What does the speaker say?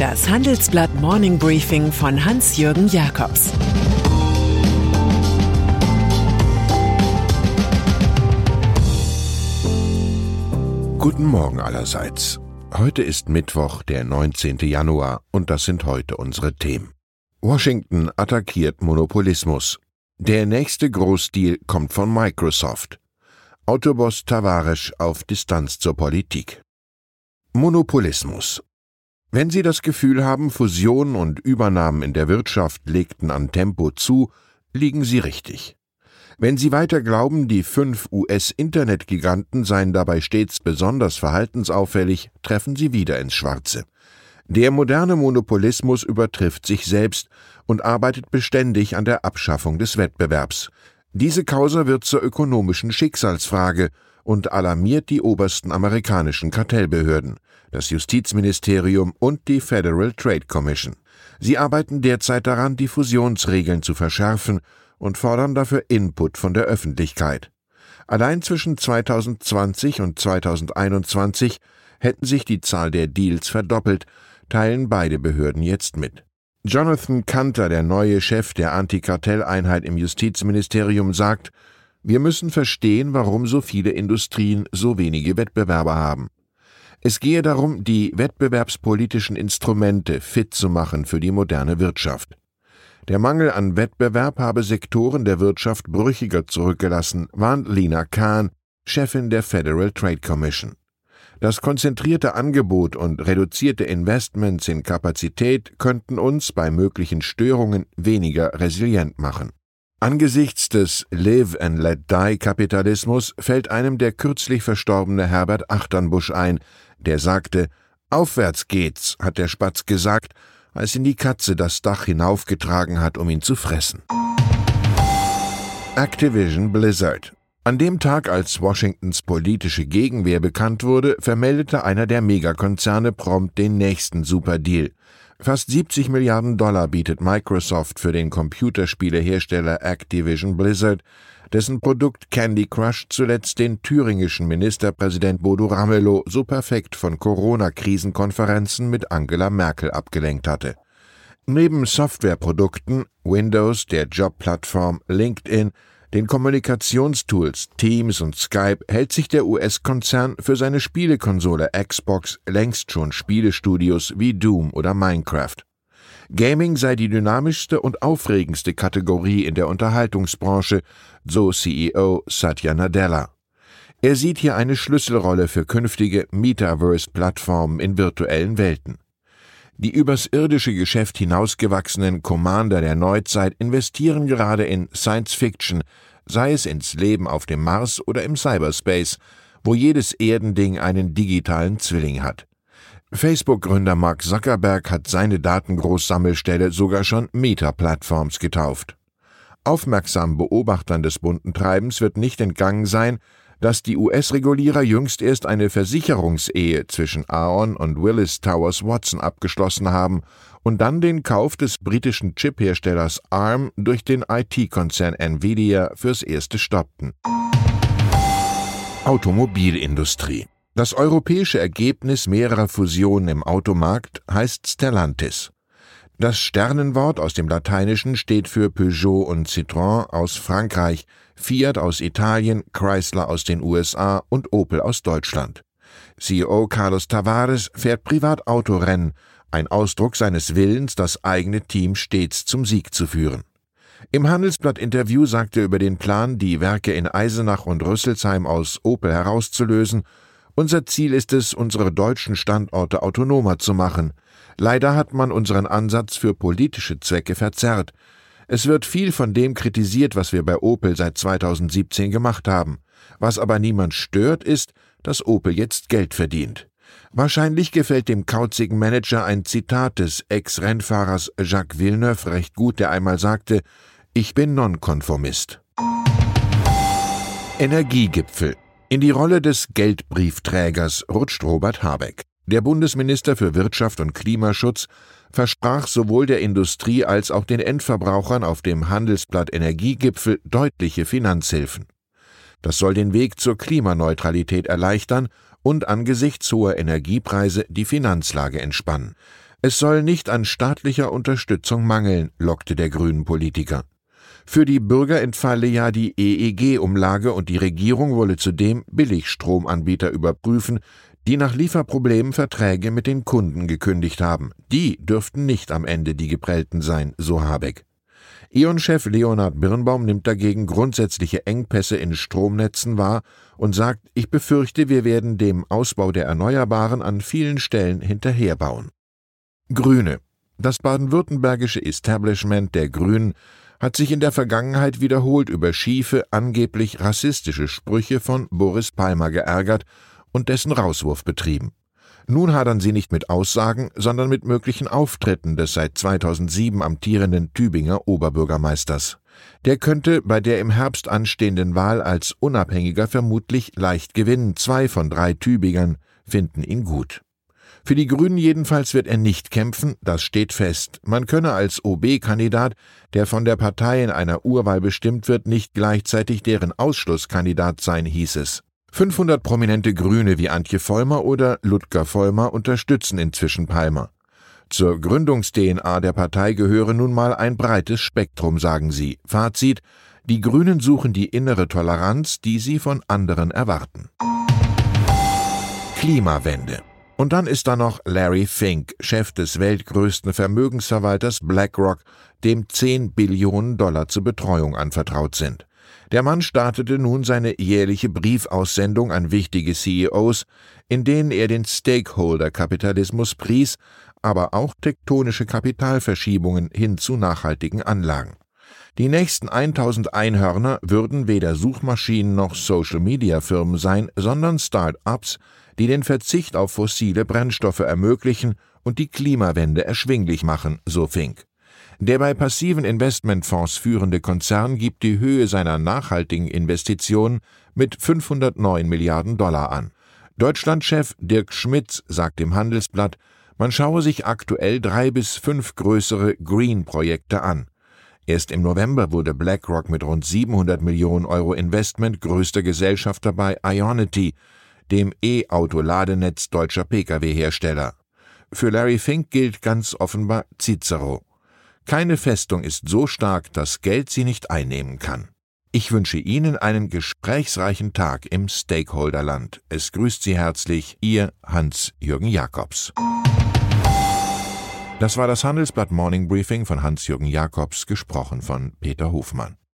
Das Handelsblatt Morning Briefing von Hans-Jürgen Jakobs Guten Morgen allerseits. Heute ist Mittwoch, der 19. Januar, und das sind heute unsere Themen. Washington attackiert Monopolismus. Der nächste Großdeal kommt von Microsoft. Autoboss Tavares auf Distanz zur Politik. Monopolismus. Wenn Sie das Gefühl haben, Fusionen und Übernahmen in der Wirtschaft legten an Tempo zu, liegen Sie richtig. Wenn Sie weiter glauben, die fünf US-Internetgiganten seien dabei stets besonders verhaltensauffällig, treffen Sie wieder ins Schwarze. Der moderne Monopolismus übertrifft sich selbst und arbeitet beständig an der Abschaffung des Wettbewerbs. Diese Causa wird zur ökonomischen Schicksalsfrage und alarmiert die obersten amerikanischen Kartellbehörden das Justizministerium und die Federal Trade Commission. Sie arbeiten derzeit daran, die Fusionsregeln zu verschärfen und fordern dafür Input von der Öffentlichkeit. Allein zwischen 2020 und 2021 hätten sich die Zahl der Deals verdoppelt, teilen beide Behörden jetzt mit. Jonathan Kanter, der neue Chef der Antikartelleinheit im Justizministerium, sagt, wir müssen verstehen, warum so viele Industrien so wenige Wettbewerber haben. Es gehe darum, die wettbewerbspolitischen Instrumente fit zu machen für die moderne Wirtschaft. Der Mangel an Wettbewerb habe Sektoren der Wirtschaft brüchiger zurückgelassen, warnt Lina Kahn, Chefin der Federal Trade Commission. Das konzentrierte Angebot und reduzierte Investments in Kapazität könnten uns bei möglichen Störungen weniger resilient machen. Angesichts des Live and Let Die Kapitalismus fällt einem der kürzlich verstorbene Herbert Achternbusch ein, der sagte, Aufwärts geht's, hat der Spatz gesagt, als ihn die Katze das Dach hinaufgetragen hat, um ihn zu fressen. Activision Blizzard. An dem Tag, als Washingtons politische Gegenwehr bekannt wurde, vermeldete einer der Megakonzerne prompt den nächsten Superdeal. Fast 70 Milliarden Dollar bietet Microsoft für den Computerspielehersteller Activision Blizzard, dessen Produkt Candy Crush zuletzt den thüringischen Ministerpräsident Bodo Ramelow so perfekt von Corona-Krisenkonferenzen mit Angela Merkel abgelenkt hatte. Neben Softwareprodukten, Windows, der Jobplattform LinkedIn, den Kommunikationstools Teams und Skype hält sich der US-Konzern für seine Spielekonsole Xbox längst schon Spielestudios wie Doom oder Minecraft. Gaming sei die dynamischste und aufregendste Kategorie in der Unterhaltungsbranche, so CEO Satya Nadella. Er sieht hier eine Schlüsselrolle für künftige Metaverse-Plattformen in virtuellen Welten. Die übers irdische Geschäft hinausgewachsenen Commander der Neuzeit investieren gerade in Science Fiction, sei es ins Leben auf dem Mars oder im Cyberspace, wo jedes Erdending einen digitalen Zwilling hat. Facebook-Gründer Mark Zuckerberg hat seine Datengroßsammelstelle sogar schon Meta-Platforms getauft. Aufmerksamen Beobachtern des bunten Treibens wird nicht entgangen sein, dass die US-Regulierer jüngst erst eine Versicherungsehe zwischen Aon und Willis Towers Watson abgeschlossen haben und dann den Kauf des britischen Chipherstellers ARM durch den IT-Konzern Nvidia fürs erste stoppten. Automobilindustrie Das europäische Ergebnis mehrerer Fusionen im Automarkt heißt Stellantis. Das Sternenwort aus dem Lateinischen steht für Peugeot und Citroën aus Frankreich, Fiat aus Italien, Chrysler aus den USA und Opel aus Deutschland. CEO Carlos Tavares fährt Privatautorennen, ein Ausdruck seines Willens, das eigene Team stets zum Sieg zu führen. Im Handelsblatt-Interview sagte er über den Plan, die Werke in Eisenach und Rüsselsheim aus Opel herauszulösen, unser Ziel ist es, unsere deutschen Standorte autonomer zu machen. Leider hat man unseren Ansatz für politische Zwecke verzerrt. Es wird viel von dem kritisiert, was wir bei Opel seit 2017 gemacht haben. Was aber niemand stört, ist, dass Opel jetzt Geld verdient. Wahrscheinlich gefällt dem kauzigen Manager ein Zitat des Ex-Rennfahrers Jacques Villeneuve recht gut, der einmal sagte, ich bin Nonkonformist. Energiegipfel in die Rolle des Geldbriefträgers rutscht Robert Habeck. Der Bundesminister für Wirtschaft und Klimaschutz versprach sowohl der Industrie als auch den Endverbrauchern auf dem Handelsblatt Energiegipfel deutliche Finanzhilfen. Das soll den Weg zur Klimaneutralität erleichtern und angesichts hoher Energiepreise die Finanzlage entspannen. Es soll nicht an staatlicher Unterstützung mangeln, lockte der grünen Politiker. Für die Bürger entfalle ja die EEG-Umlage und die Regierung wolle zudem Billigstromanbieter überprüfen, die nach Lieferproblemen Verträge mit den Kunden gekündigt haben. Die dürften nicht am Ende die Geprellten sein, so Habeck. E.ON-Chef Leonhard Birnbaum nimmt dagegen grundsätzliche Engpässe in Stromnetzen wahr und sagt, ich befürchte, wir werden dem Ausbau der Erneuerbaren an vielen Stellen hinterherbauen. Grüne. Das baden-württembergische Establishment der Grünen hat sich in der Vergangenheit wiederholt über schiefe, angeblich rassistische Sprüche von Boris Palmer geärgert und dessen Rauswurf betrieben. Nun hadern sie nicht mit Aussagen, sondern mit möglichen Auftritten des seit 2007 amtierenden Tübinger Oberbürgermeisters. Der könnte bei der im Herbst anstehenden Wahl als Unabhängiger vermutlich leicht gewinnen. Zwei von drei Tübingern finden ihn gut. Für die Grünen jedenfalls wird er nicht kämpfen, das steht fest. Man könne als OB-Kandidat, der von der Partei in einer Urwahl bestimmt wird, nicht gleichzeitig deren Ausschlusskandidat sein, hieß es. 500 prominente Grüne wie Antje Vollmer oder Ludger Vollmer unterstützen inzwischen Palmer. Zur Gründungs-DNA der Partei gehöre nun mal ein breites Spektrum, sagen sie. Fazit: Die Grünen suchen die innere Toleranz, die sie von anderen erwarten. Klimawende. Und dann ist da noch Larry Fink, Chef des weltgrößten Vermögensverwalters BlackRock, dem 10 Billionen Dollar zur Betreuung anvertraut sind. Der Mann startete nun seine jährliche Briefaussendung an wichtige CEOs, in denen er den Stakeholder-Kapitalismus pries, aber auch tektonische Kapitalverschiebungen hin zu nachhaltigen Anlagen. Die nächsten 1000 Einhörner würden weder Suchmaschinen noch Social-Media-Firmen sein, sondern Start-ups, die den Verzicht auf fossile Brennstoffe ermöglichen und die Klimawende erschwinglich machen, so Fink. Der bei passiven Investmentfonds führende Konzern gibt die Höhe seiner nachhaltigen Investitionen mit 509 Milliarden Dollar an. Deutschlandchef Dirk Schmitz sagt im Handelsblatt, man schaue sich aktuell drei bis fünf größere Green-Projekte an. Erst im November wurde BlackRock mit rund 700 Millionen Euro Investment größter Gesellschafter bei Ionity, dem E-Auto-Ladenetz deutscher Pkw-Hersteller. Für Larry Fink gilt ganz offenbar Cicero. Keine Festung ist so stark, dass Geld sie nicht einnehmen kann. Ich wünsche Ihnen einen gesprächsreichen Tag im Stakeholderland. Es grüßt Sie herzlich Ihr Hans-Jürgen Jakobs. Das war das Handelsblatt Morning Briefing von Hans-Jürgen Jakobs, gesprochen von Peter Hofmann.